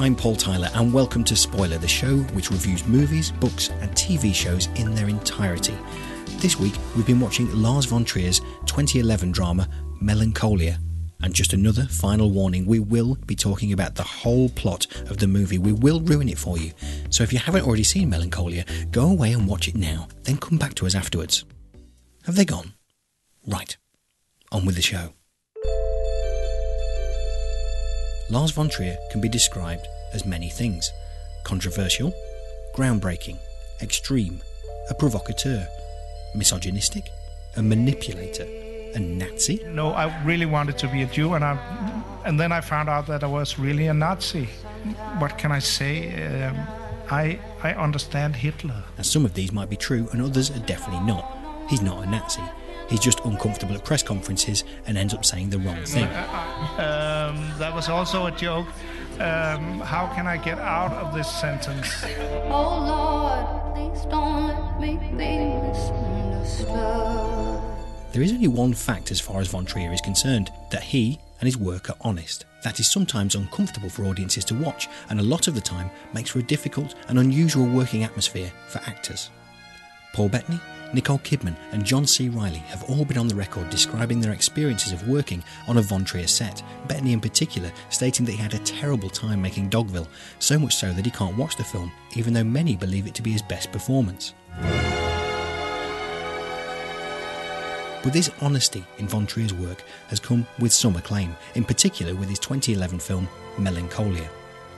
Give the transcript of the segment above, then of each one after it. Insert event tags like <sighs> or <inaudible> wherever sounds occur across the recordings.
I'm Paul Tyler, and welcome to Spoiler, the show which reviews movies, books, and TV shows in their entirety. This week, we've been watching Lars von Trier's 2011 drama Melancholia. And just another final warning we will be talking about the whole plot of the movie. We will ruin it for you. So if you haven't already seen Melancholia, go away and watch it now, then come back to us afterwards. Have they gone? Right. On with the show. Lars von Trier can be described as many things controversial, groundbreaking, extreme, a provocateur, misogynistic, a manipulator, a Nazi. No, I really wanted to be a Jew, and I, and then I found out that I was really a Nazi. What can I say? Um, I I understand Hitler. Now, some of these might be true, and others are definitely not. He's not a Nazi. He's just uncomfortable at press conferences and ends up saying the wrong thing. Um, that was also a joke. Um, how can I get out of this sentence? Oh Lord, please don't let me be misunderstood. There is only one fact as far as Von Trier is concerned that he and his work are honest. That is sometimes uncomfortable for audiences to watch, and a lot of the time makes for a difficult and unusual working atmosphere for actors. Paul Bettany, Nicole Kidman, and John C. Reilly have all been on the record describing their experiences of working on a Von Trier set, Bettany in particular stating that he had a terrible time making Dogville, so much so that he can't watch the film, even though many believe it to be his best performance. But this honesty in Von Trier's work has come with some acclaim, in particular with his 2011 film Melancholia.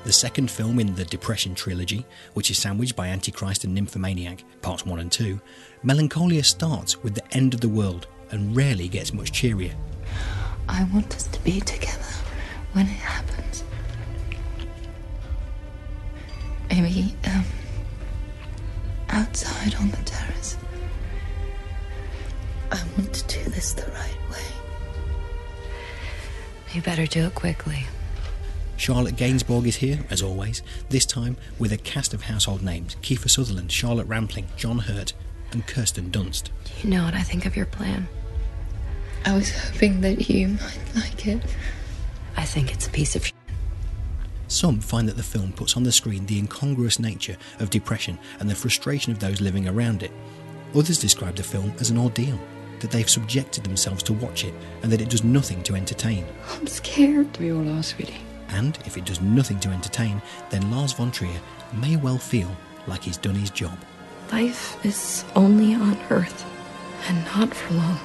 The second film in the Depression trilogy, which is sandwiched by Antichrist and Nymphomaniac, parts 1 and 2, Melancholia starts with the end of the world and rarely gets much cheerier. I want us to be together when it happens. Maybe, um, outside on the terrace. I want to do this the right way. You better do it quickly. Charlotte Gainsbourg is here, as always, this time with a cast of household names Kiefer Sutherland, Charlotte Rampling, John Hurt, and Kirsten Dunst. You know what I think of your plan. I was hoping that you might like it. I think it's a piece of shit. Some find that the film puts on the screen the incongruous nature of depression and the frustration of those living around it. Others describe the film as an ordeal, that they've subjected themselves to watch it and that it does nothing to entertain. I'm scared. We all are, sweetie. And if it does nothing to entertain, then Lars von Trier may well feel like he's done his job. Life is only on Earth, and not for long.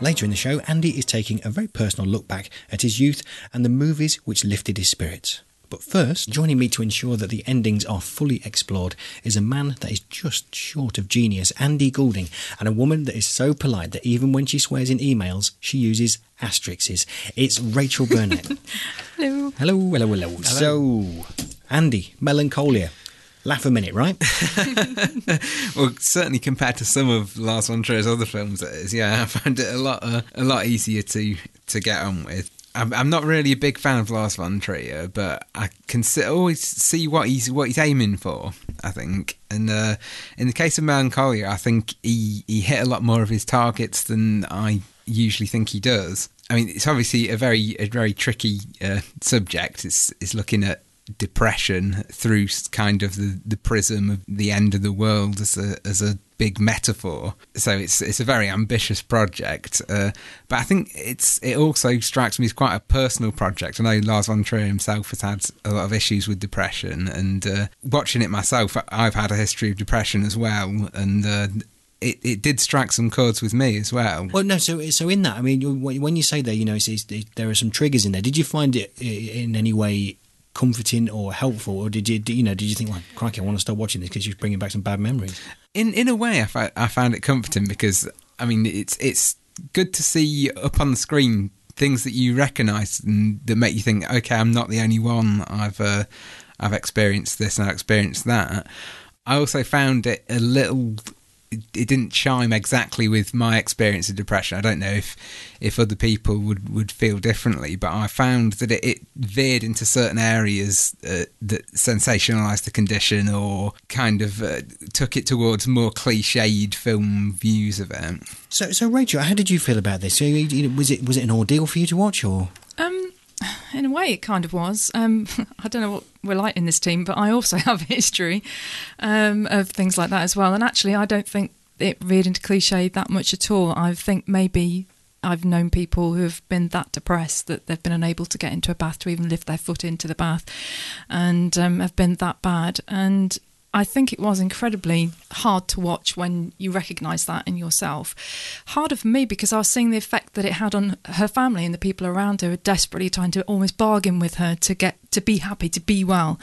Later in the show, Andy is taking a very personal look back at his youth and the movies which lifted his spirits. But first, joining me to ensure that the endings are fully explored is a man that is just short of genius, Andy Goulding, and a woman that is so polite that even when she swears in emails, she uses asterisks. It's Rachel Burnett. <laughs> Hello. hello, hello, hello. So, Andy, Melancholia. Laugh a minute, right? <laughs> well, certainly compared to some of Lars von Trier's other films, that is, yeah, I found it a lot uh, a lot easier to to get on with. I'm, I'm not really a big fan of Lars von Trier, but I can see, always see what he's what he's aiming for. I think, and uh, in the case of Melancholia, I think he he hit a lot more of his targets than I usually think he does. I mean, it's obviously a very a very tricky uh, subject. It's it's looking at depression through kind of the, the prism of the end of the world as a as a big metaphor. So it's it's a very ambitious project, uh, but I think it's it also strikes me as quite a personal project. I know Lars von Trier himself has had a lot of issues with depression, and uh, watching it myself, I've had a history of depression as well, and. Uh, it, it did strike some chords with me as well. Well, no. So, so in that, I mean, when you say that, you know, it's, it's, there are some triggers in there. Did you find it in any way comforting or helpful, or did you, you know, did you think, like, crikey, I want to start watching this because you're bringing back some bad memories? in in a way, I, fi- I found it comforting because I mean, it's it's good to see up on the screen things that you recognise and that make you think, okay, I'm not the only one. I've uh, I've experienced this and I've experienced that. I also found it a little it didn't chime exactly with my experience of depression. I don't know if if other people would, would feel differently, but I found that it, it veered into certain areas uh, that sensationalised the condition or kind of uh, took it towards more cliched film views of it. So, so Rachel, how did you feel about this? So, you- you- was it was it an ordeal for you to watch, or Um, in a way, it kind of was. Um, <laughs> I don't know what we're like in this team, but I also <laughs> have history um, of things like that as well. And actually, I don't think it veered into cliche that much at all. I think maybe I've known people who have been that depressed that they've been unable to get into a bath to even lift their foot into the bath, and um, have been that bad. And I think it was incredibly hard to watch when you recognise that in yourself. Harder for me because I was seeing the effect that it had on her family and the people around her, desperately trying to almost bargain with her to get to be happy, to be well,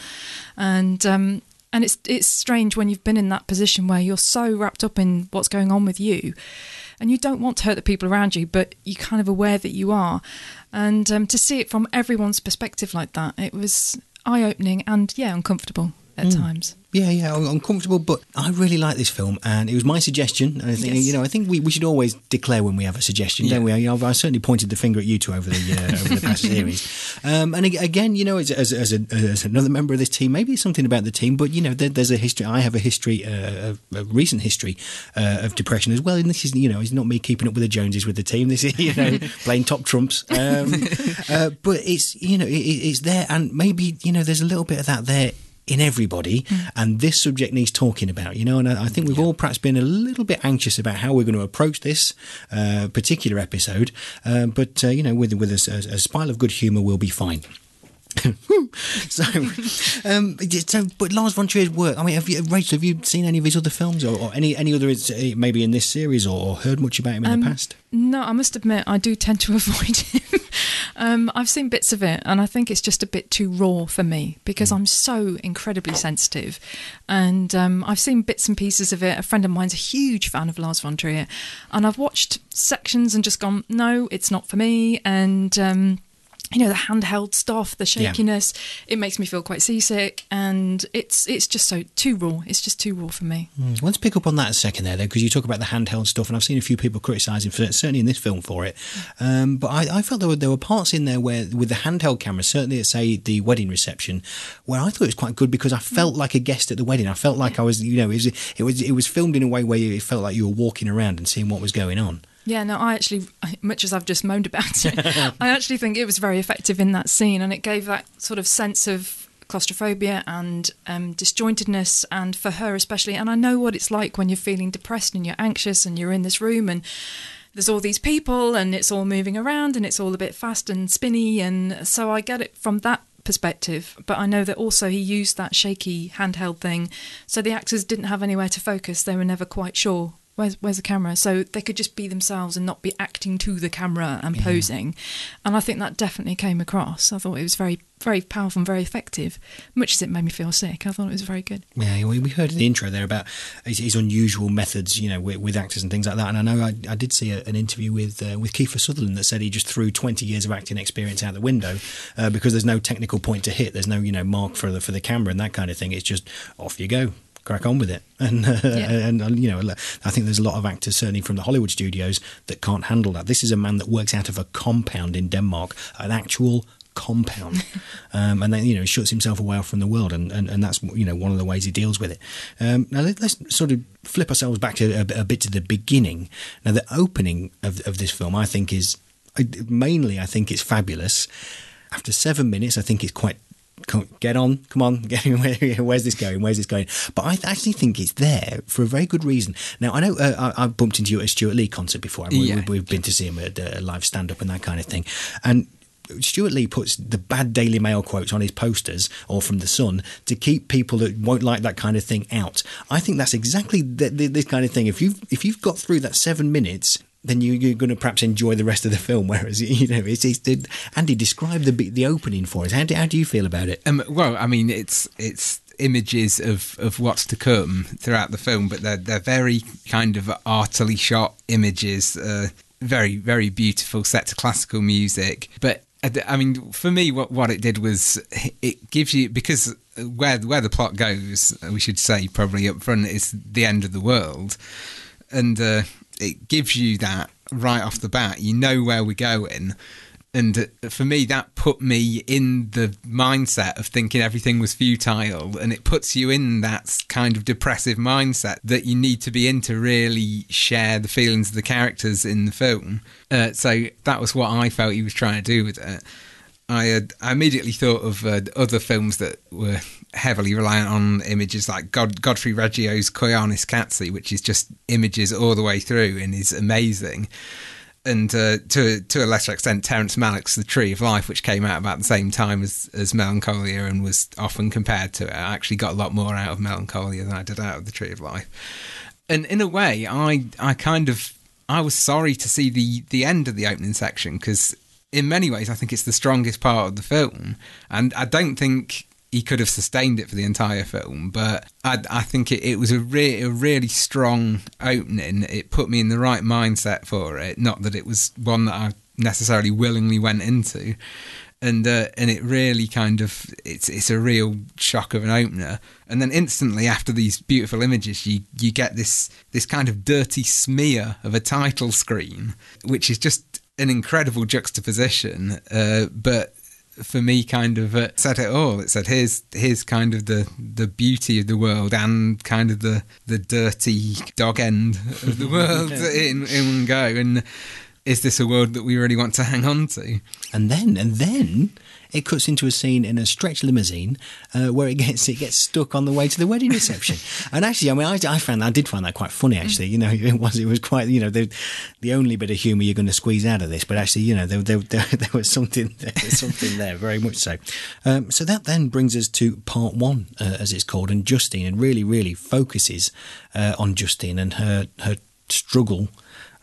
and um, and it's it's strange when you've been in that position where you're so wrapped up in what's going on with you, and you don't want to hurt the people around you, but you're kind of aware that you are, and um, to see it from everyone's perspective like that, it was eye opening and yeah, uncomfortable at times. Yeah, yeah, I'm uncomfortable, but I really like this film, and it was my suggestion. And I think Yes. you know, I think we, we should always declare when we have a suggestion, don't we? I, I certainly pointed the finger at you two over the uh, <laughs> over the past series. Um, and again, you know, as, as, as, a, as another member of this team, maybe it's something about the team, but you know, there, there's a history. I have a history, uh, a recent history uh, of depression as well. And this is, you know, it's not me keeping up with the Joneses with the team. This is, you know, <laughs> playing top trumps. Um, <laughs> uh, but it's, you know, it, it's there, and maybe you know, there's a little bit of that there in everybody, and this subject needs talking about, you know. And I, I think we've all perhaps been a little bit anxious about how we're going to approach this uh, particular episode, uh, but uh, you know, with with a, a, a spile of good humour, we'll be fine. <laughs> so, um, so, but Lars von Trier's work. I mean, have you, Rachel, have you seen any of his other films, or, or any any other, uh, maybe in this series, or, or heard much about him in the past? No, I must admit, I do tend to <laughs> avoid him. um, I've seen bits of it, and I think it's just a bit too raw for me because I'm so incredibly sensitive. And um, I've seen bits and pieces of it. A friend of mine's a huge fan of Lars von Trier, and I've watched sections and just gone, no, it's not for me. And um, you know the handheld stuff, the Yeah. shakiness. It makes me feel quite seasick, and it's it's just so too raw. It's just too raw for me. Mm, Let's pick up on that a second there, though, because you talk about the handheld stuff, and I've seen a few people criticising for it certainly in this film for it. Um, but I, I felt there were there were parts in there where, with the handheld camera, certainly at say the wedding reception, where I thought it was quite good because I felt like a guest at the wedding. I felt like I was, you know, it was it was it was filmed in a way where it felt like you were walking around and seeing what was going on. Yeah, no, I actually, <laughs> much as I've just moaned about it, <laughs> I actually think it was very effective in that scene, and it gave that sort of sense of claustrophobia and um, disjointedness, and for her especially. And I know what it's like when you're feeling depressed and you're anxious and you're in this room and there's all these people and it's all moving around and it's all a bit fast and spinny, and so I get it from that perspective but i know that also he used that shaky handheld thing so the actors didn't have anywhere to focus they were never quite sure where's where's the camera so they could just be themselves and not be acting to the camera and posing and i think that definitely came across i thought it was very very powerful and very effective much as it made me feel sick i thought it was very good Yeah, we, we heard in the intro there about his, his unusual methods, you know, with, with actors and things like that. And I know I, I did see a, an interview with uh, with Kiefer Sutherland that said he just threw twenty years of acting experience out the window uh, because there's no technical point to hit. There's no you know mark for the for the camera and that kind of thing. It's just off you go. Crack on with it, <laughs> and uh, and uh, you know, I think there's a lot of actors, certainly from the Hollywood studios, that can't handle that. This is a man that works out of a compound in Denmark, an actual compound, <laughs> um, and then you know he shuts himself away from the world, and, and, and that's you know one of the ways he deals with it. Um, now let, us sort of flip ourselves back to a, a bit to the beginning. Now the opening of, of this film, I think, is mainly I think it's fabulous. After seven minutes, I think it's quite get on, come on, <laughs> get, where's this going? Where's this going? But I actually think it's there for a very good reason. Now, I know uh, I, I've bumped into you at a Stewart Lee concert before. I Yeah. we, we've been to see him at a live stand up and that kind of thing. And Stewart Lee puts the bad Daily Mail quotes on his posters or from the Sun to keep people that won't like that kind of thing out. I think that's exactly the, the, this kind of thing. If you've if you've got through that seven minutes. Then you, you're going to perhaps enjoy the rest of the film. <laughs> Whereas you know, it's, it's Andy describe the the opening for us. How do, how do you feel about it? Um, well, I mean, it's it's images of, of what's to come throughout the film, but they're they're very kind of artily shot images. Uh, very very beautiful set to classical music, but I mean, for me, what what it did was it gives you because where where the plot goes, we should say probably up front is the end of the world, and uh, it gives you that right off the bat. You know where we're going, and uh, for me, that put me in the mindset of thinking everything was futile, and it puts you in that kind of depressive mindset that you need to be in to really share the feelings of the characters in the film. Uh, so that was what I felt he was trying to do with it. I, had, I immediately thought of uh, other films that were heavily reliant on images like God, Godfrey Reggio's Koyaanisqatsi, which is just images all the way through and is amazing. And uh, to to a lesser extent, Terrence Malick's The Tree of Life, which came out about the same time as, as Melancholia and was often compared to it. I actually got a lot more out of Melancholia than I did out of The Tree of Life. And in a way, I I kind of I was sorry to see the the end of the opening section because in many ways I think it's the strongest part of the film, and I don't think he could have sustained it for the entire film. But I, I think it, it was a, re- a really strong opening. It put me in the right mindset for it. Not that it was one that I necessarily willingly went into. And uh, and it really kind of it's it's a real shock of an opener, and then instantly after these beautiful images, you you get this this kind of dirty smear of a title screen, which is just an incredible juxtaposition. Uh, but for me kind of uh, said it all. It said here's here's kind of the the beauty of the world and kind of the the dirty dog end of the <laughs> world in in one go. And is this a world that we really want to hang on to? And then, and then it cuts into a scene in a stretch limousine uh, where it gets it gets stuck on the way to the wedding reception. <laughs> and actually, I mean, I, I found I did find that quite funny. Actually, you know, <laughs> it was it was quite you know the the only bit of humour you're going to squeeze out of this. But actually, you know, there there, there, <laughs> there was something there was something there, very much so. Um, so that then brings us to part one, uh, as it's called, and Justine, and really really focuses uh, on Justine and her her struggle.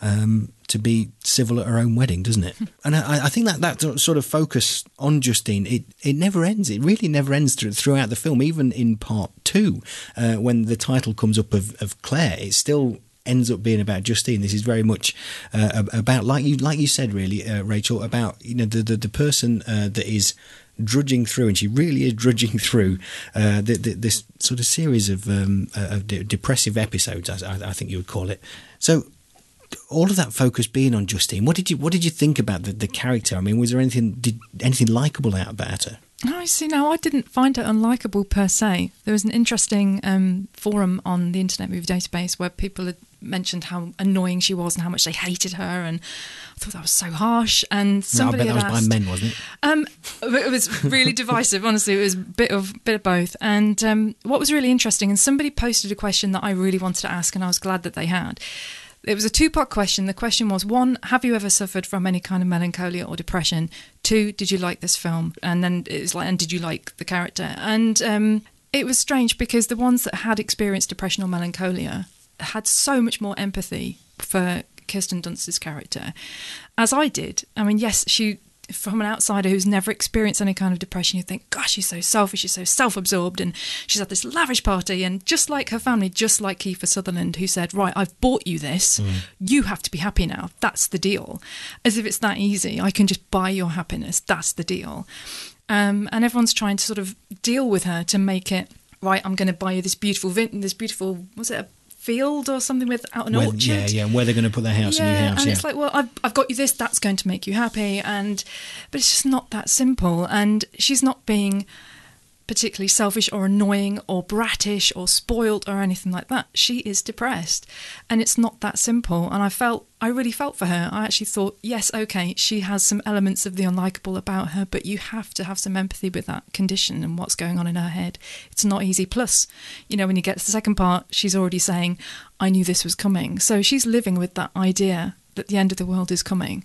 Um, to be civil at her own wedding, doesn't it? <laughs> And I, I, think that that sort of focus on Justine, it, it never ends. It really never ends throughout the film. Even in part two, uh, when the title comes up of, of Claire, it still ends up being about Justine. This is very much uh, about, like you like you said, really, uh, Rachel, about you know the the, the person uh, that is drudging through, and she really is drudging <laughs> through uh, the, the, this sort of series of, um, uh, of de- depressive episodes, I, I think you would call it. So all of that focus being on Justine, what did you what did you think about the, the character? I mean, was there anything did anything likable out about her? No, see, now I didn't find her unlikable per se. There was an interesting um, forum on the Internet Movie Database where people had mentioned how annoying she was and how much they hated her, and I thought that was so harsh. And somebody no, I bet that was asked, by men, wasn't it? Um, it was really <laughs> divisive. Honestly, it was a bit of bit of both. And um, what was really interesting, and somebody posted a question that I really wanted to ask, and I was glad that they had. It was a two part question. The question was one, have you ever suffered from any kind of melancholia or depression? Two, did you like this film? And then it was like, and did you like the character? And um, it was strange because the ones that had experienced depression or melancholia had so much more empathy for Kirsten Dunst's character, as I did. I mean, yes, she from an outsider who's never experienced any kind of depression, you think, gosh, she's so selfish, she's so self absorbed, and she's at this lavish party. And just like her family, just like Kiefer Sutherland, who said, Right, I've bought you this, mm. you have to be happy now. That's the deal. As if it's that easy. I can just buy your happiness. That's the deal. Um, and everyone's trying to sort of deal with her to make it right. I'm going to buy you this beautiful, this beautiful, was it a field or something with out an where, orchard. Yeah, yeah, where they're going to put their house, yeah, new house. And yeah. it's like, well, I've, I've got you this. That's going to make you happy, and but it's just not that simple. And she's not being particularly selfish or annoying or brattish or spoilt or anything like that. She is depressed, and it's not that simple. And I felt, I really felt for her. I actually thought, yes, okay, she has some elements of the unlikable about her, but you have to have some empathy with that condition and what's going on in her head. It's not easy. Plus, you know, when you get to the second part, she's already saying, I knew this was coming. So she's living with that idea that the end of the world is coming.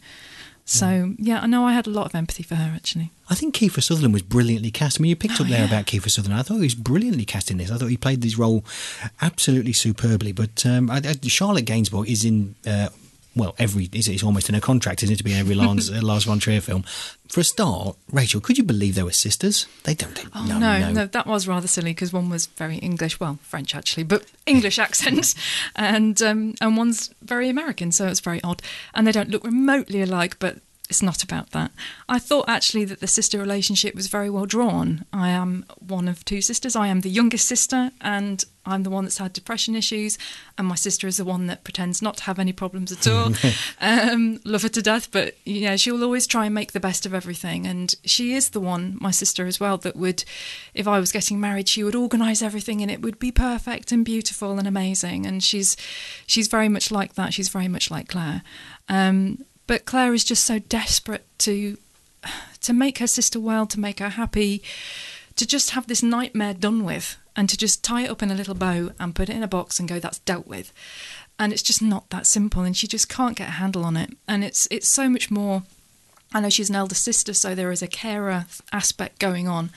So yeah, I know I had a lot of empathy for her actually. I think Kiefer Sutherland was brilliantly cast. I mean, you picked Oh, up there yeah. about Kiefer Sutherland. I thought he was brilliantly cast in this. I thought he played this role absolutely superbly. But um, I, I, Charlotte Gainsbourg is in. Uh, well, every it's, it's almost in a contract, isn't it, to be in every Lars, <laughs> uh, Lars von Trier film? For a start, Rachel, could you believe they were sisters? They don't. They, Oh no, no, no, no, that was rather silly because one was very English, well, French actually, but English <laughs> accent, and um, and one's very American, so it's very odd. And they don't look remotely alike, but it's not about that. I thought actually that the sister relationship was very well drawn. I am one of two sisters. I am the youngest sister, and I'm the one that's had depression issues, and my sister is the one that pretends not to have any problems at all. <laughs> um, love her to death, but yeah, she'll always try and make the best of everything. And she is the one, my sister as well, that would, if I was getting married, she would organise everything, and it would be perfect and beautiful and amazing. And she's she's very much like that. She's very much like Claire. Um, but Claire is just so desperate to to make her sister well, to make her happy, to just have this nightmare done with, and to just tie it up in a little bow and put it in a box and go, that's dealt with. And it's just not that simple, and she just can't get a handle on it. And it's it's so much more. I know she's an elder sister, so there is a carer aspect going on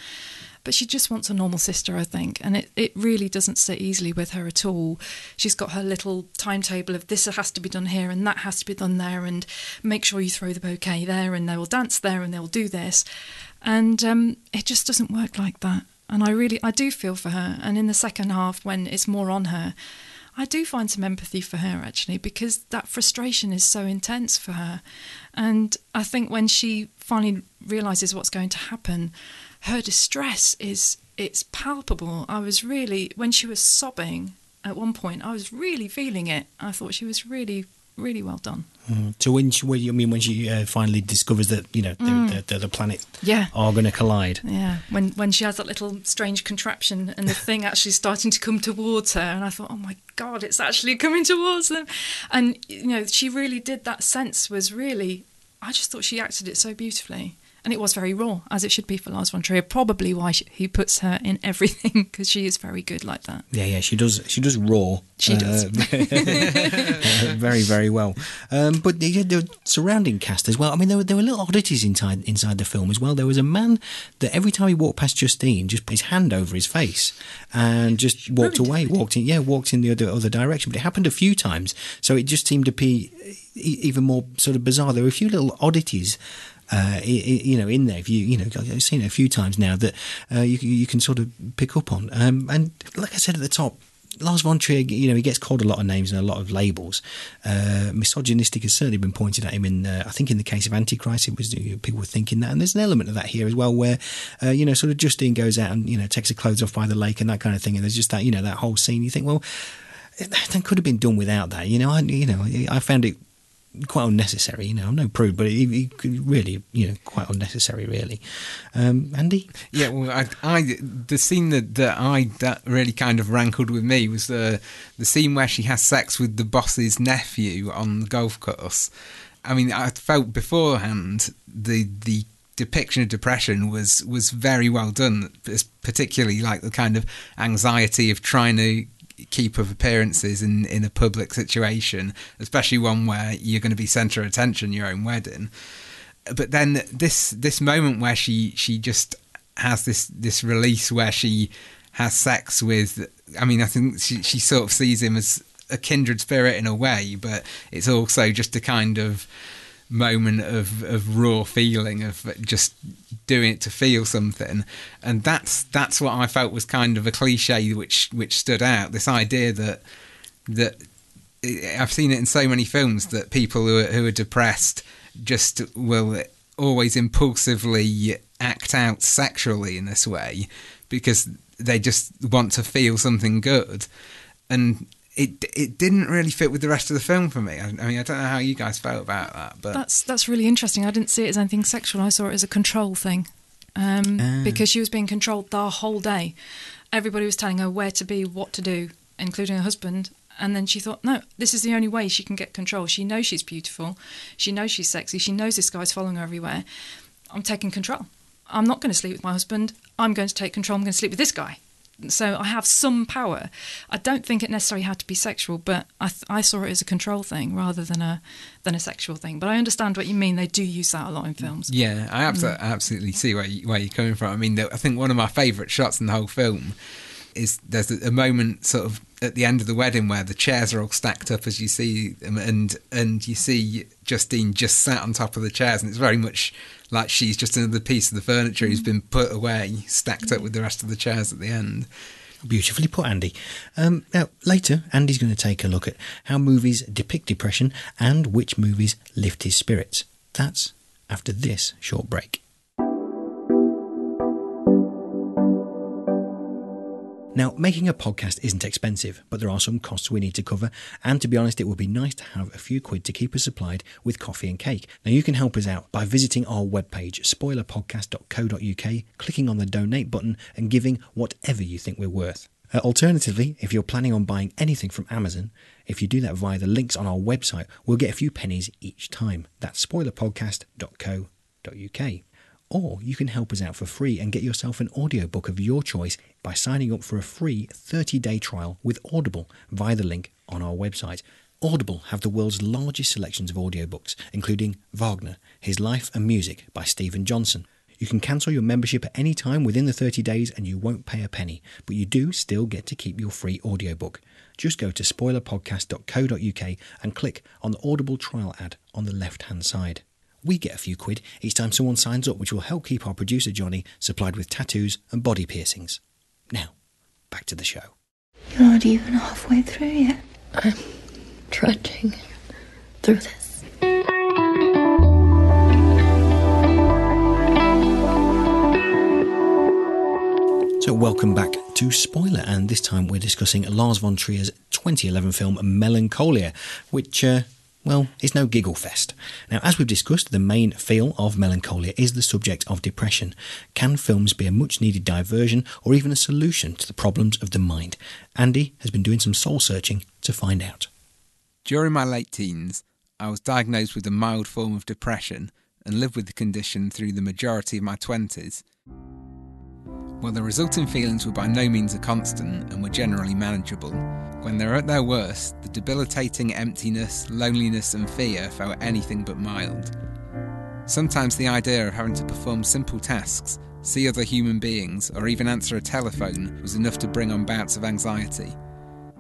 but she just wants a normal sister, I think. And it, it really doesn't sit easily with her at all. She's got her little timetable of this has to be done here and that has to be done there, and make sure you throw the bouquet there, and they will dance there, and they'll do this. And um, it just doesn't work like that. And I really, I do feel for her. And in the second half, when it's more on her, I do find some empathy for her actually because that frustration is so intense for her. And I think when she finally realizes what's going to happen, her distress is it's palpable. I was really when she was sobbing at one point, I was really feeling it. I thought she was really really well done. Mm. So when she, I mean when she uh, finally discovers that you know the, mm. the, the, planet yeah. are going to collide. Yeah, when when she has that little strange contraption and the thing actually starting to come towards her, and I thought, oh my god, it's actually coming towards them, and you know she really did that sense was really. I just thought she acted it so beautifully and it was very raw, as it should be for Lars von Trier. Probably why she, he puts her in everything <laughs> because she is very good like that. Yeah, yeah, she does. She does raw. She uh, does <laughs> very, very well. Um, but the, the, surrounding cast as well. I mean, there were there were little oddities inside inside the film as well. There was a man that every time he walked past Justine, just put his hand over his face and just walked away. Walked in, yeah, walked in the other other direction. But it happened a few times, so it just seemed to be even more sort of bizarre. There were a few little oddities uh, you know, in there. If you, you know, I've seen it a few times now that uh, you you can sort of pick up on. Um, and like I said at the top, Lars von Trier, you know, he gets called a lot of names and a lot of labels. Uh, misogynistic has certainly been pointed at him in, uh, I think, in the case of Antichrist, it was people were thinking that, and there's an element of that here as well, where uh, you know, sort of Justine goes out and you know takes her clothes off by the lake and that kind of thing, and there's just that, you know, that whole scene. You think, well, that could have been done without that. You know, I, you know, I found it quite unnecessary. You know, I'm no prude, but it, it really, you know, quite unnecessary, really. Um, Andy? Yeah, well, I, I, the scene that, that I that really kind of rankled with me was the the scene where she has sex with the boss's nephew on the golf course. I mean, I felt beforehand the the depiction of depression was was very well done, particularly like the kind of anxiety of trying to keep of appearances in in a public situation, especially one where you're going to be centre of attention, your own wedding. But then this this moment where she she just has this this release where she has sex with. I mean, I think she she sort of sees him as a kindred spirit in a way, but it's also just a kind of moment of, of raw feeling of just doing it to feel something. And that's that's what I felt was kind of a cliche which which stood out. This idea that that I've seen it in so many films that people who are, who are depressed just will always impulsively act out sexually in this way because they just want to feel something good. And it it didn't really fit with the rest of the film for me. I, I, mean, I don't know how you guys felt about that, but that's that's really interesting. I didn't see it as anything sexual. I saw it as a control thing, um, uh. because she was being controlled the whole day. Everybody was telling her where to be, what to do, including her husband. And then she thought, no, this is the only way she can get control. She knows she's beautiful. She knows she's sexy. She knows this guy's following her everywhere. I'm taking control. I'm not going to sleep with my husband. I'm going to take control. I'm going to sleep with this guy so I have some power. I don't think it necessarily had to be sexual, but I, th- I saw it as a control thing rather than a than a sexual thing. But I understand what you mean. They do use that a lot in films. Yeah, I absolutely, mm. absolutely see where, you, where you're coming from. I mean, I think one of my favourite shots in the whole film is there's a moment sort of at the end of the wedding where the chairs are all stacked up as you see them, and and you see Justine just sat on top of the chairs, and it's very much like she's just another piece of the furniture who's been put away, stacked up with the rest of the chairs at the end. Beautifully put, Andy. Um, now, later, Andy's going to take a look at how movies depict depression and which movies lift his spirits. That's after this short break. Now, making a podcast isn't expensive, but there are some costs we need to cover, and to be honest, it would be nice to have a few quid to keep us supplied with coffee and cake. Now, you can help us out by visiting our webpage, spoilerpodcast.co.uk, clicking on the donate button, and giving whatever you think we're worth. Uh, alternatively, if you're planning on buying anything from Amazon, if you do that via the links on our website, we'll get a few pennies each time. That's spoilerpodcast.co.uk. Or you can help us out for free and get yourself an audiobook of your choice by signing up for a free 30 day trial with Audible via the link on our website. Audible have the world's largest selections of audiobooks, including Wagner, His Life and Music by Stephen Johnson. You can cancel your membership at any time within the 30 days and you won't pay a penny, but you do still get to keep your free audiobook. Just go to spoilerpodcast.co.uk and click on the Audible trial ad on the left hand side. We get a few quid each time someone signs up, which will help keep our producer Johnny supplied with tattoos and body piercings. Now, back to the show. You're not even halfway through yet. I'm trudging through this. So, welcome back to Spoiler, and this time we're discussing Lars von Trier's 2011 film Melancholia, which, uh, well, it's no giggle fest. Now, as we've discussed, the main feel of Melancholia is the subject of depression. Can films be a much needed diversion or even a solution to the problems of the mind? Andy has been doing some soul searching to find out. During my late teens, I was diagnosed with a mild form of depression and lived with the condition through the majority of my 20s. While the resulting feelings were by no means a constant and were generally manageable, when they were at their worst, the debilitating emptiness, loneliness, and fear felt anything but mild. Sometimes the idea of having to perform simple tasks, see other human beings, or even answer a telephone was enough to bring on bouts of anxiety.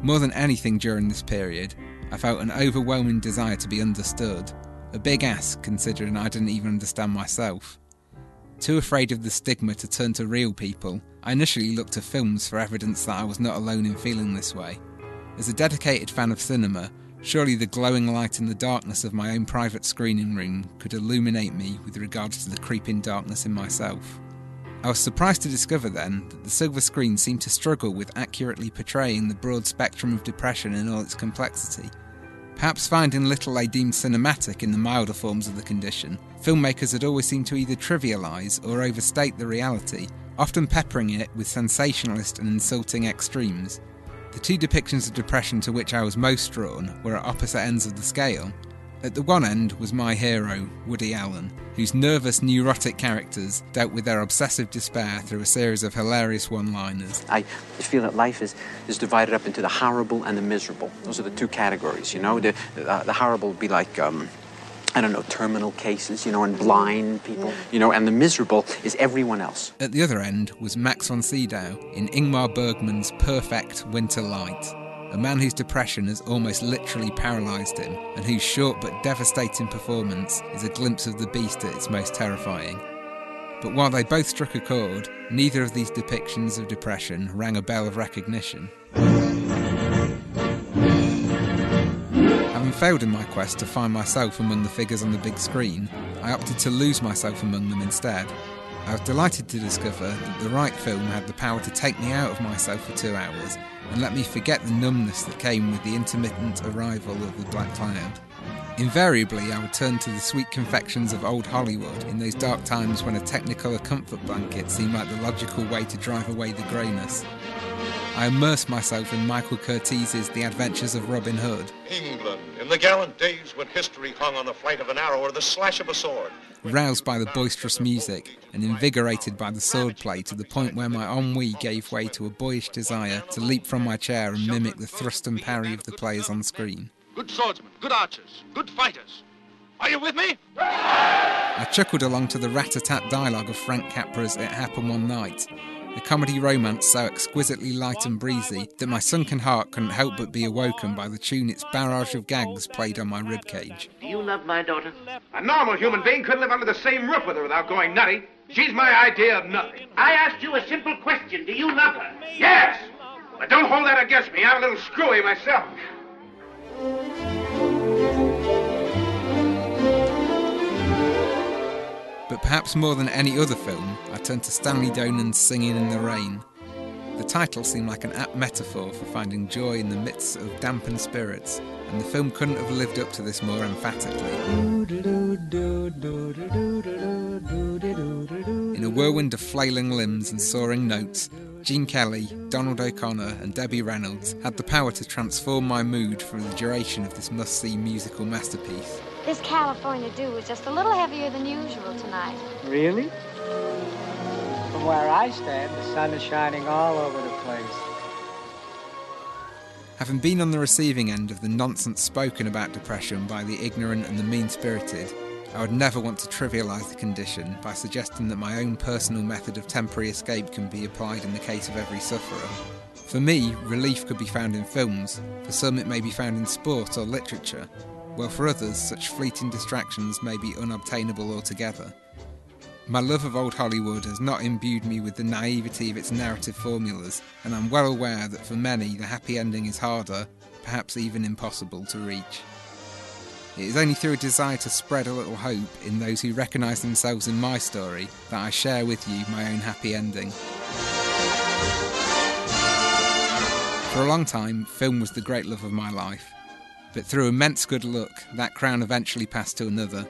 More than anything during this period, I felt an overwhelming desire to be understood, a big ask considering I didn't even understand myself. Too afraid of the stigma to turn to real people, I initially looked to films for evidence that I was not alone in feeling this way. As a dedicated fan of cinema, surely the glowing light in the darkness of my own private screening room could illuminate me with regards to the creeping darkness in myself. I was surprised to discover then that the silver screen seemed to struggle with accurately portraying the broad spectrum of depression in all its complexity. Perhaps finding little I deemed cinematic in the milder forms of the condition, filmmakers had always seemed to either trivialise or overstate the reality, often peppering it with sensationalist and insulting extremes. The two depictions of depression to which I was most drawn were at opposite ends of the scale. At the one end was my hero, Woody Allen, whose nervous, neurotic characters dealt with their obsessive despair through a series of hilarious one liners. I feel that life is, is divided up into the horrible and the miserable. Those are the two categories, you know. The, uh, the horrible would be like, um, I don't know, terminal cases, you know, and blind people, you know, and the miserable is everyone else. At the other end was Max von Sydow in Ingmar Bergman's Perfect Winter Light, a man whose depression has almost literally paralysed him, and whose short but devastating performance is a glimpse of the beast at its most terrifying. But while they both struck a chord, neither of these depictions of depression rang a bell of recognition. Failed in my quest to find myself among the figures on the big screen, I opted to lose myself among them instead. I was delighted to discover that the right film had the power to take me out of myself for two hours and let me forget the numbness that came with the intermittent arrival of the Black Cloud. Invariably, I would turn to the sweet confections of old Hollywood in those dark times when a Technicolor comfort blanket seemed like the logical way to drive away the greyness. I immersed myself in Michael Curtiz's The Adventures of Robin Hood, England, in the gallant days when history hung on the flight of an arrow or the slash of a sword. roused by the boisterous music and invigorated by the swordplay to the point where my ennui gave way to a boyish desire to leap from my chair and mimic the thrust and parry of the players on screen. Good swordsmen, good archers, good fighters. Are you with me? I chuckled along to the rat-a-tat dialogue of Frank Capra's It Happened One Night, a comedy romance so exquisitely light and breezy that my sunken heart couldn't help but be awoken by the tune its barrage of gags played on my ribcage. Do you love my daughter? A normal human being couldn't live under the same roof with her without going nutty. She's my idea of nothing. I asked you a simple question. Do you love her? Yes! But don't hold that against me. I'm a little screwy myself. Perhaps more than any other film, I turn to Stanley Donen's Singing in the Rain. The title seemed like an apt metaphor for finding joy in the midst of dampened spirits, and the film couldn't have lived up to this more emphatically. In a whirlwind of flailing limbs and soaring notes, Gene Kelly, Donald O'Connor, and Debbie Reynolds had the power to transform my mood for the duration of this must see musical masterpiece. This California dew is just a little heavier than usual tonight. Really? From where I stand, the sun is shining all over the place. Having been on the receiving end of the nonsense spoken about depression by the ignorant and the mean spirited, I would never want to trivialise the condition by suggesting that my own personal method of temporary escape can be applied in the case of every sufferer. For me, relief could be found in films, for some, it may be found in sport or literature, while for others, such fleeting distractions may be unobtainable altogether. My love of old Hollywood has not imbued me with the naivety of its narrative formulas, and I'm well aware that for many the happy ending is harder, perhaps even impossible, to reach. It is only through a desire to spread a little hope in those who recognise themselves in my story that I share with you my own happy ending. For a long time, film was the great love of my life, but through immense good luck, that crown eventually passed to another.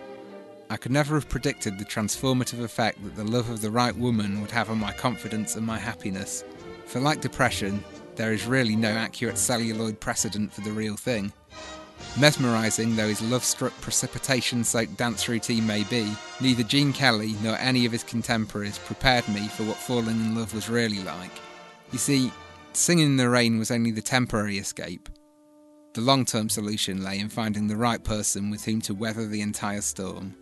I could never have predicted the transformative effect that the love of the right woman would have on my confidence and my happiness. For like depression, there is really no accurate celluloid precedent for the real thing. Mesmerising though his love struck precipitation soaked dance routine may be, neither Gene Kelly nor any of his contemporaries prepared me for what falling in love was really like. You see, singing in the rain was only the temporary escape. The long term solution lay in finding the right person with whom to weather the entire storm.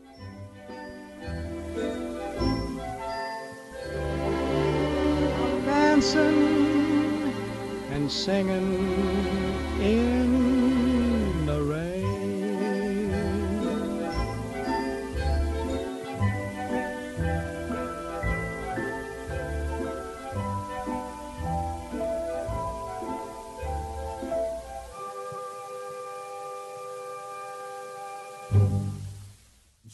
Dancing and singing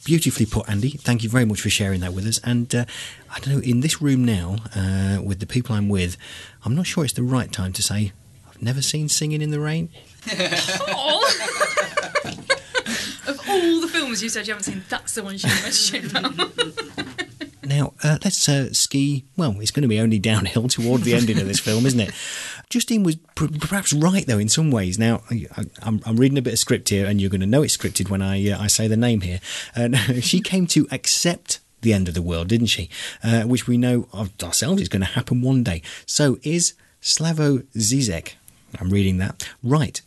Beautifully put, Andy. Thank you very much for sharing that with us. And uh, I don't know, in this room now, uh, with the people I'm with, I'm not sure it's the right time to say I've never seen Singing in the Rain. <laughs> of all the films you said you haven't seen, that's the one you should mention. Now, uh, let's uh, ski. Well, it's going to be only downhill <laughs> toward the ending of this film, isn't it? Justine was pr- perhaps right, though, in some ways. Now, I, am reading a bit of script here, and you're going to know it's scripted when I, uh, I say the name here. And <laughs> she came to accept the end of the world, didn't she? Uh, which we know of ourselves is going to happen one day. So, is Slavo Zizek, I'm reading that, right?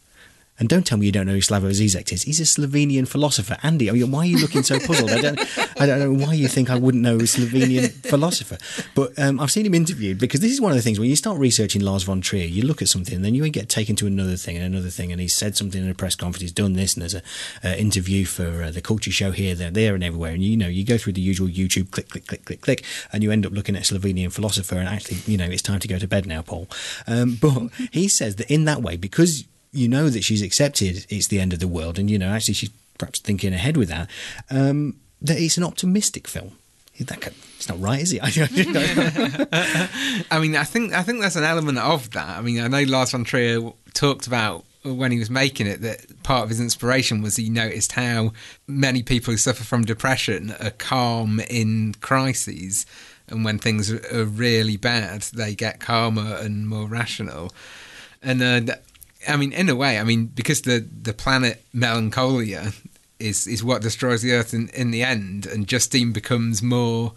And don't tell me you don't know who Slavoj Zizek is. He's a Slovenian philosopher. Andy, I mean, why are you looking so puzzled? I don't, I don't know why you think I wouldn't know a Slovenian philosopher. But um, I've seen him interviewed because this is one of the things when you start researching Lars von Trier, you look at something and then you get taken to another thing and another thing. And he's said something in a press conference, he's done this, and there's an uh, interview for uh, the culture show here, there, there, and everywhere. And you know, you go through the usual YouTube click, click, click, click, click, and you end up looking at Slovenian philosopher. And actually, you know, it's time to go to bed now, Paul. Um, but he says that in that way, because you know that she's accepted it's the end of the world, and you know actually she's perhaps thinking ahead with that. Um, that it's an optimistic film. That it's not right, is it? <laughs> <laughs> I mean, I think I think there's an element of that. I mean, I know Lars von Trier talked about when he was making it that part of his inspiration was he noticed how many people who suffer from depression are calm in crises, and when things are really bad, they get calmer and more rational. And uh, I mean, in a way, I mean, because the the planet Melancholia is is what destroys the Earth in, in the end, and Justine becomes more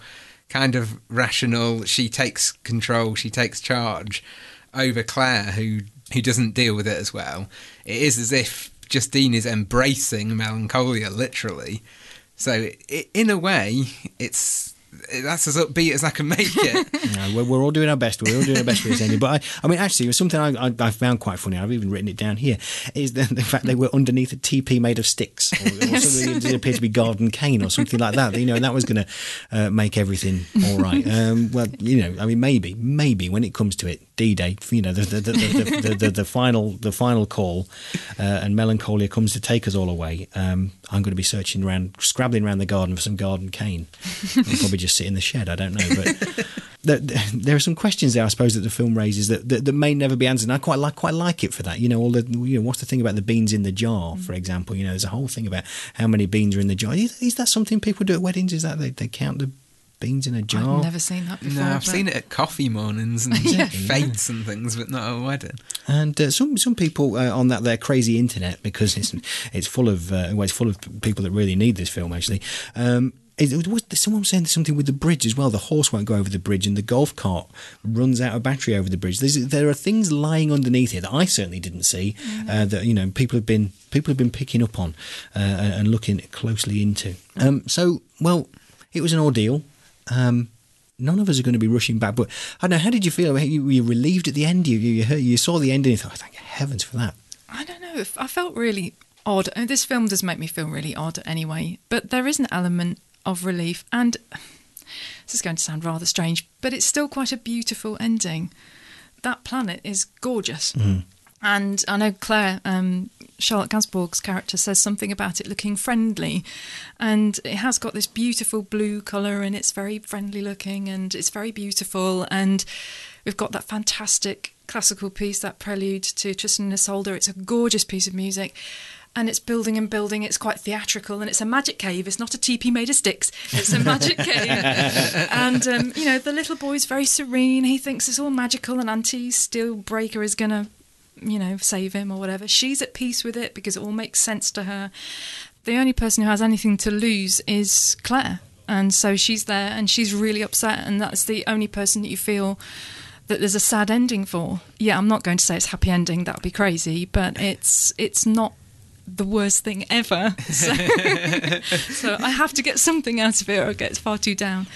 kind of rational. She takes control. She takes charge over Claire, who who doesn't deal with it as well. It is as if Justine is embracing melancholia, literally. So, it, in a way, it's that's as upbeat as I can make it. <laughs> no, we're, we're, all doing our best. We're all doing our best for this ending. But I, I mean, actually, it was something I, I, I, found quite funny. I've even written it down here. Is the, the fact they were underneath a teepee made of sticks, or, or something that appeared to be garden cane or something like that. You know, and that was going to uh, make everything all right. Um, well, you know, I mean, maybe, maybe when it comes to it, D-Day, you know, the the the, the, the, the, the final the final call, uh, and melancholia comes to take us all away. Um, I'm going to be searching around, scrabbling around the garden for some garden cane. I'll probably just sit in the shed. I don't know, but <laughs> there, there are some questions there, I suppose, that the film raises that, that, that may never be answered. And I quite like quite like it for that. You know, all the you know, what's the thing about the beans in the jar, for example? You know, there's a whole thing about how many beans are in the jar. Is, is that something people do at weddings? Is that they, they count the beans in a jar? I've never seen that before. No, I've but- seen it at coffee mornings and <laughs> <laughs> Yeah. fêtes and things, but not at a wedding. And uh, some some people uh, on that their crazy internet because it's it's full of uh, well, it's full of people that really need this film actually. Um, it, it was someone was saying something with the bridge as well. The horse won't go over the bridge, and the golf cart runs out of battery over the bridge. There's, there are things lying underneath here that I certainly didn't see. Uh, that you know people have been people have been picking up on uh, and looking closely into. Um, so well, it was an ordeal. Um, none of us are going to be rushing back. But I don't know. How did you feel? You, were you relieved at the end? You you, heard, you saw the end and you thought, oh, thank heavens for that. I don't know. I felt really odd. And this film does make me feel really odd anyway. But there is an element of relief. And <sighs> this is going to sound rather strange, but it's still quite a beautiful ending. That planet is gorgeous. And I know Claire, um, Charlotte Gainsbourg's character, says something about it looking friendly. And it has got this beautiful blue colour and it's very friendly looking and it's very beautiful. And we've got that fantastic classical piece, that prelude to Tristan and Isolde. It's a gorgeous piece of music. And it's building and building. It's quite theatrical, and it's a magic cave. It's not a teepee made of sticks. It's a magic <laughs> cave. and um, you know, the little boy's very serene. He thinks it's all magical, and Auntie Steelbreaker is gonna you know, save him or whatever. She's at peace with it because it all makes sense to her. The only person who has anything to lose is Claire. And so she's there and she's really upset, and that's the only person that you feel that there's a sad ending for. Yeah, I'm not going to say it's happy ending, that would be crazy, but it's it's not the worst thing ever. <laughs> So, so I have to get something out of it or it gets far too down.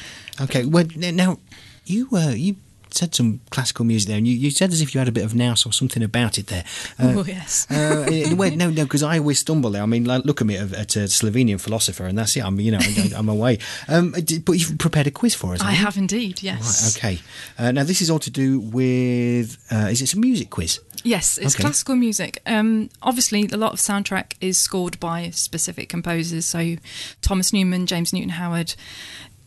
Okay, well now you uh, you said some classical music there, and you, you said as if you had a bit of nous or something about it there. Oh, yes. uh, wait, no, no, because I always stumble there. I mean, like, look at me at, at a Slovenian philosopher, and that's it. I'm, you know, I- <laughs> I'm away. Um, but you've prepared a quiz for us. I haven't you? indeed, yes. Right, okay. Uh, now this is all to do with. Uh, is it a music quiz? Yes, it's Okay. classical music. Um, obviously, a lot of soundtrack is scored by specific composers. So, Thomas Newman, James Newton Howard,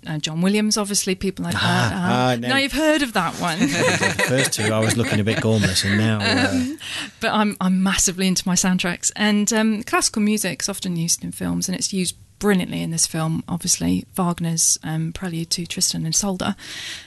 uh, John Williams, obviously, people like that. ah, Uh, no. now you've heard of that one. the <laughs> first two, I was looking a bit gormless, and now. Uh, Um, but I'm I'm massively into my soundtracks, and um, classical music is often used in films, and it's used brilliantly in this film. Obviously, Wagner's um, Prelude to Tristan and Isolde,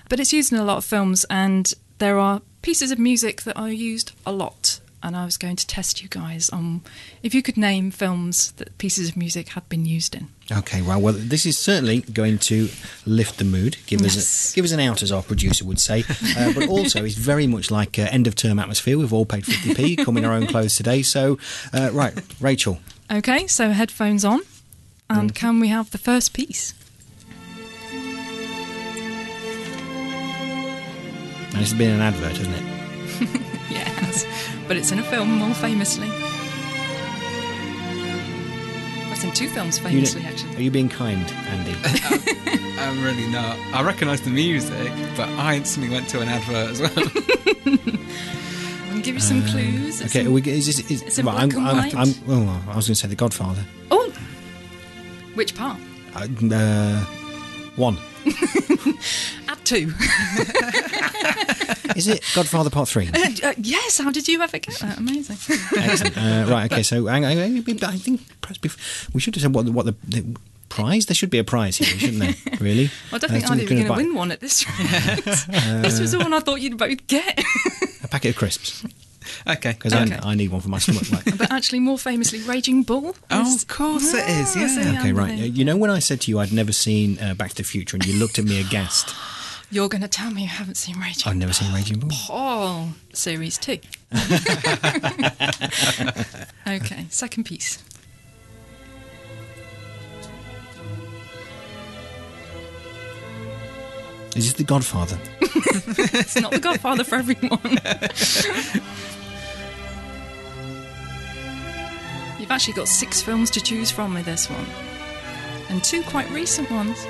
but it's used in a lot of films, and there are pieces of music that are used a lot. And I was going to test you guys on if you could name films that pieces of music had been used in. Okay, well, well, this is certainly going to lift the mood, give us Yes. a, give us an out, as our producer would say. Uh, but <laughs> also, it's very much like uh, end of term atmosphere. We've all paid fifty p, come in our own clothes today. So, uh, right, Rachel, Okay, so headphones on, and can we have the first piece? now, this has been an advert, hasn't it? <laughs> Yes, but it's in a film more famously. It's in two films You famously, don't- actually. Are you being kind, Andy? <laughs> I'm really not. I recognise the music, but I instantly went to an advert as well. <laughs> I can give you some clues. It's okay, in- are we, is this, is, it's in right, I'm, black and I'm, white. I'm, oh, I was going to say The Godfather. Oh, which part? Uh, uh, one. <laughs> Add two. <laughs> Is it Godfather Part Three? Uh, yes. How did you ever get that? Amazing. Excellent. Uh, right. Okay. So hang on, I think perhaps bef- we should have said what the, what the, the prize. There should be a prize here, shouldn't there? <laughs> Really? I don't Uh, think someone's either of you gonna are going to win one at this rate. <laughs> this was the one I thought you'd both get. a packet of crisps okay. because Okay. I, I need one for my stomach. Right. but actually, more famously, Raging Bull. Oh, of course it is, Ah, yeah. Okay. Right. with you. You know when I said to you I'd never seen uh, Back to the Future and you looked at me aghast. You're going to tell me you haven't seen Raging I've never seen Raging Bull. Paul series two. <laughs> okay, second piece. Is this The Godfather? It's not the Godfather for everyone. <laughs> You've actually got six films to choose from with this one, and two quite recent ones.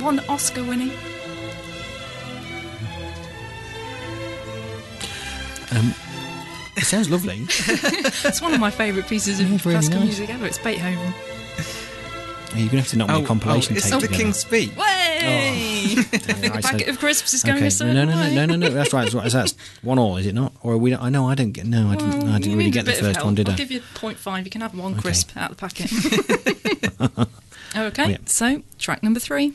One Oscar winning. Um, it sounds lovely. <laughs> it's one of my favourite pieces of Yeah, really classical nice. music ever. It's Beethoven. You're gonna have to knock me a compilation oh, it's tape the together. King's Speech. Way! <laughs> the right, packet so- of crisps is going okay. a certain no, no, no, way. no, no, no. That's right. That's, right. that's one all, is it not? Or are we? I know I didn't get. No, I didn't. Well, I didn't really get the first one, did I'll I? give you 0.5. You can have one Okay. crisp out of the packet. <laughs> okay, Yeah. so track number three.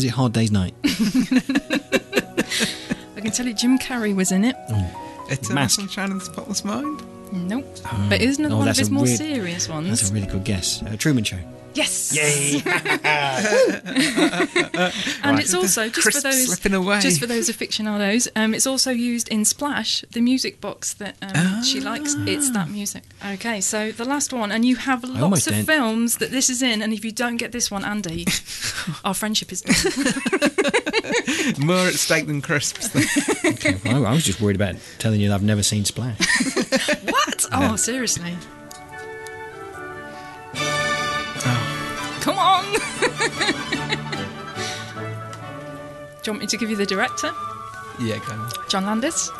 Is it Hard Day's Night? <laughs> I can tell you Jim Carrey was in it. Oh. Eternal Mask. Sunshine of the Spotless Mind. Nope. But it is another Oh, one of his more real- serious ones. That's a really good guess. Uh, Truman Show. Yes. Yay! <laughs> and Right. it's also just for those slipping away. just for those aficionados. Um, it's also used in Splash, the music box that um, she likes. It's that music. Okay, so the last one, and you have lots of didn't. films that this is in, and if you don't get this one, Andy, <laughs> our friendship is done. <laughs> <laughs> More at stake than crisps. <laughs> Okay, well, I was just worried about telling you that I've never seen Splash. <laughs> what? Oh, seriously. Oh. Come on! Do you want me to give you the director? yeah, go on. John Landis.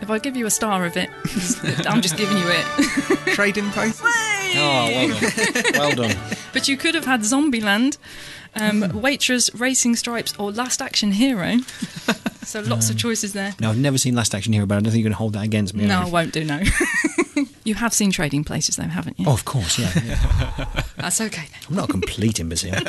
If I give you a star of it, I'm just giving you it. Trading Post. Oh, well done. well done. <laughs> But you could have had Zombieland, um, Waitress, Racing Stripes, or Last Action Hero. <laughs> So lots of choices there. No, I've never seen Last Action Hero, but I don't think you're going to hold that against me. No, I won't do no. <laughs> you have seen Trading Places, though, haven't you? Oh, of course, yeah. yeah. That's okay. then. I'm not a complete imbecile.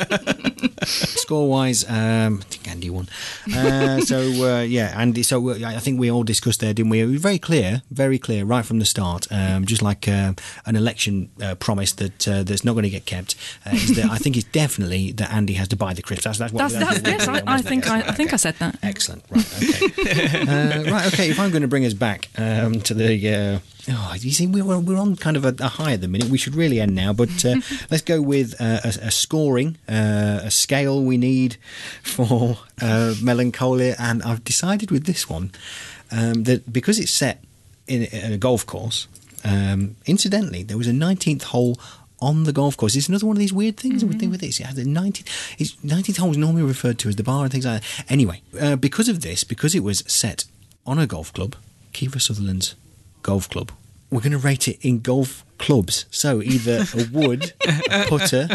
Score wise, um, I think Won. Uh, so, uh, yeah, Andy, so uh, I think we all discussed there, didn't we? It was very clear, very clear right from the start, um, just like uh, an election uh, promise that uh, that's not going to get kept. Uh, is that I think it's definitely that Andy has to buy the crisps. That's, that's what That's, that's, yes, I, I think I, I think I said that. Excellent. Right. Okay. <laughs> uh, right. Okay. If I'm going to bring us back um, to the. Uh, oh, you see, we're, we're on kind of a, a high at the minute. We should really end now, but uh, <laughs> let's go with uh, a, a scoring, uh, a scale we need for uh, Melancholia. And I've decided with this one um, that because it's set in, in a golf course, um, incidentally, there was a 19th hole on the golf course. It's another one of these weird things with with this. It has the 19th, it's, 19th hole is normally referred to as the bar and things like that. Anyway, uh, because of this, because it was set on a golf club, Kiefer Sutherland's golf club, we're going to rate it in golf clubs. So either a wood, a <laughs> putter,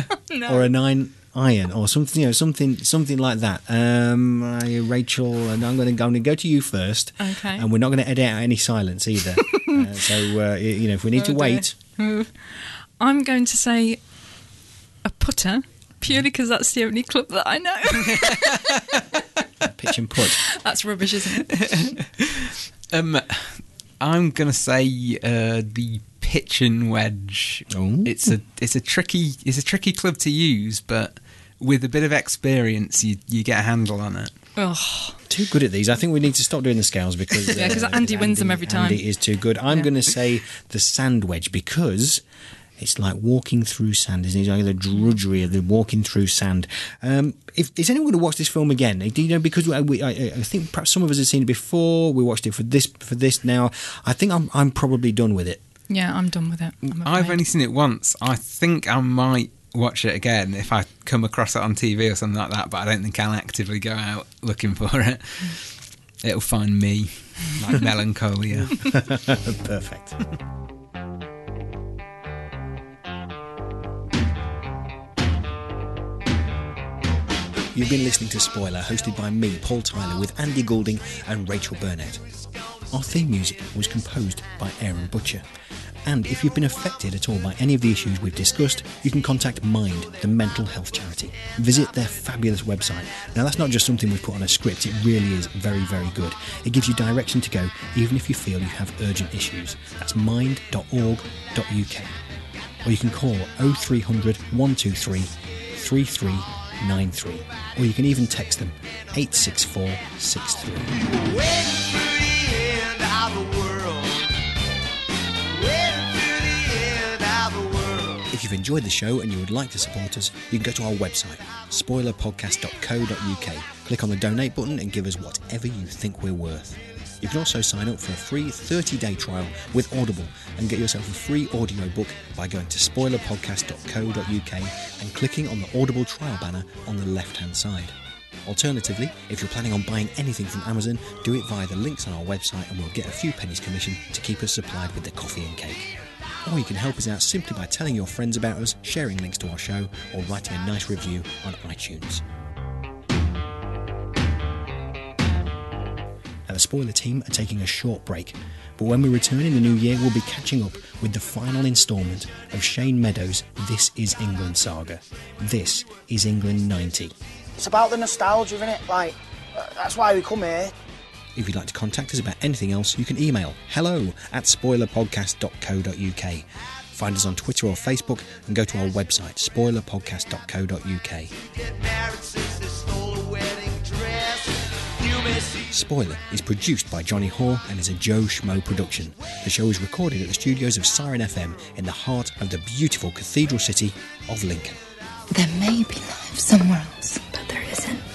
or a nine iron, or something, you know, something, something like that. Um, uh, Rachel, and I'm going to go, I'm going to go to you first. Okay. And we're not going to edit out any silence either. <laughs> uh, so uh, you know, if we need to Oh, dear. wait. <laughs> I'm going to say a putter, purely because that's the only club that I know. <laughs> pitch and putt. that's rubbish, isn't it? Um, I'm gonna say uh, the pitching wedge. Ooh. It's a it's a tricky it's a tricky club to use, but with a bit of experience, you you get a handle on it. Oh, Too good at these. I think we need to stop doing the scales because uh, <laughs> Yeah, 'cause Andy wins them every time. Andy is too good. I'm Yeah. going to say the sand wedge because it's like walking through sand. Isn't it? It's like the drudgery of the walking through sand. Um, if is anyone going to watch this film again? Do you know? Because we, we, I, I think perhaps some of us have seen it before. We watched it for this for this now. I think I'm I'm probably done with it. Yeah, I'm done with it. I'm I've only seen it once. I think I might watch it again if I come across it on TV or something like that. But I don't think I'll actively go out looking for it. <laughs> It'll find me, like <laughs> melancholia. <laughs> Perfect. You've been listening to Spoiler, hosted by me, Paul Tyler, with Andy Goulding and Rachel Burnett. Our theme music was composed by Aaron Butcher. And if you've been affected at all by any of the issues we've discussed, you can contact Mind, the mental health charity. Visit their fabulous website. Now, that's not just something we've put on a script, it really is very, very good. It gives you direction to go, even if you feel you have urgent issues. That's mind.org.uk. Or you can call 0300 123 3393. Or you can even text them 86463. You've enjoyed the show and you would like to support us, you can go to our website, spoilerpodcast.co.uk. Click on the donate button and give us whatever you think we're worth. You can also sign up for a free 30 day trial with Audible and get yourself a free audiobook by going to spoilerpodcast.co.uk and clicking on the Audible trial banner on the left hand side. Alternatively, if you're planning on buying anything from Amazon, do it via the links on our website and we'll get a few pennies commission to keep us supplied with the coffee and cake. Or you can help us out simply by telling your friends about us, sharing links to our show, or writing a nice review on iTunes. Now, the spoiler team are taking a short break, but when we return in the new year, we'll be catching up with the final instalment of Shane Meadows' This Is England saga. This is England 90. It's about the nostalgia, isn't it? Like, uh, that's why we come here. If you'd like to contact us about anything else, you can email hello at spoilerpodcast.co.uk. Find us on Twitter or Facebook and go to our website, spoilerpodcast.co.uk. Spoiler is produced by Johnny Hoare and is a Joe Schmo production. The show is recorded at the studios of Siren FM in the heart of the beautiful cathedral city of Lincoln. There may be life somewhere else, but there isn't.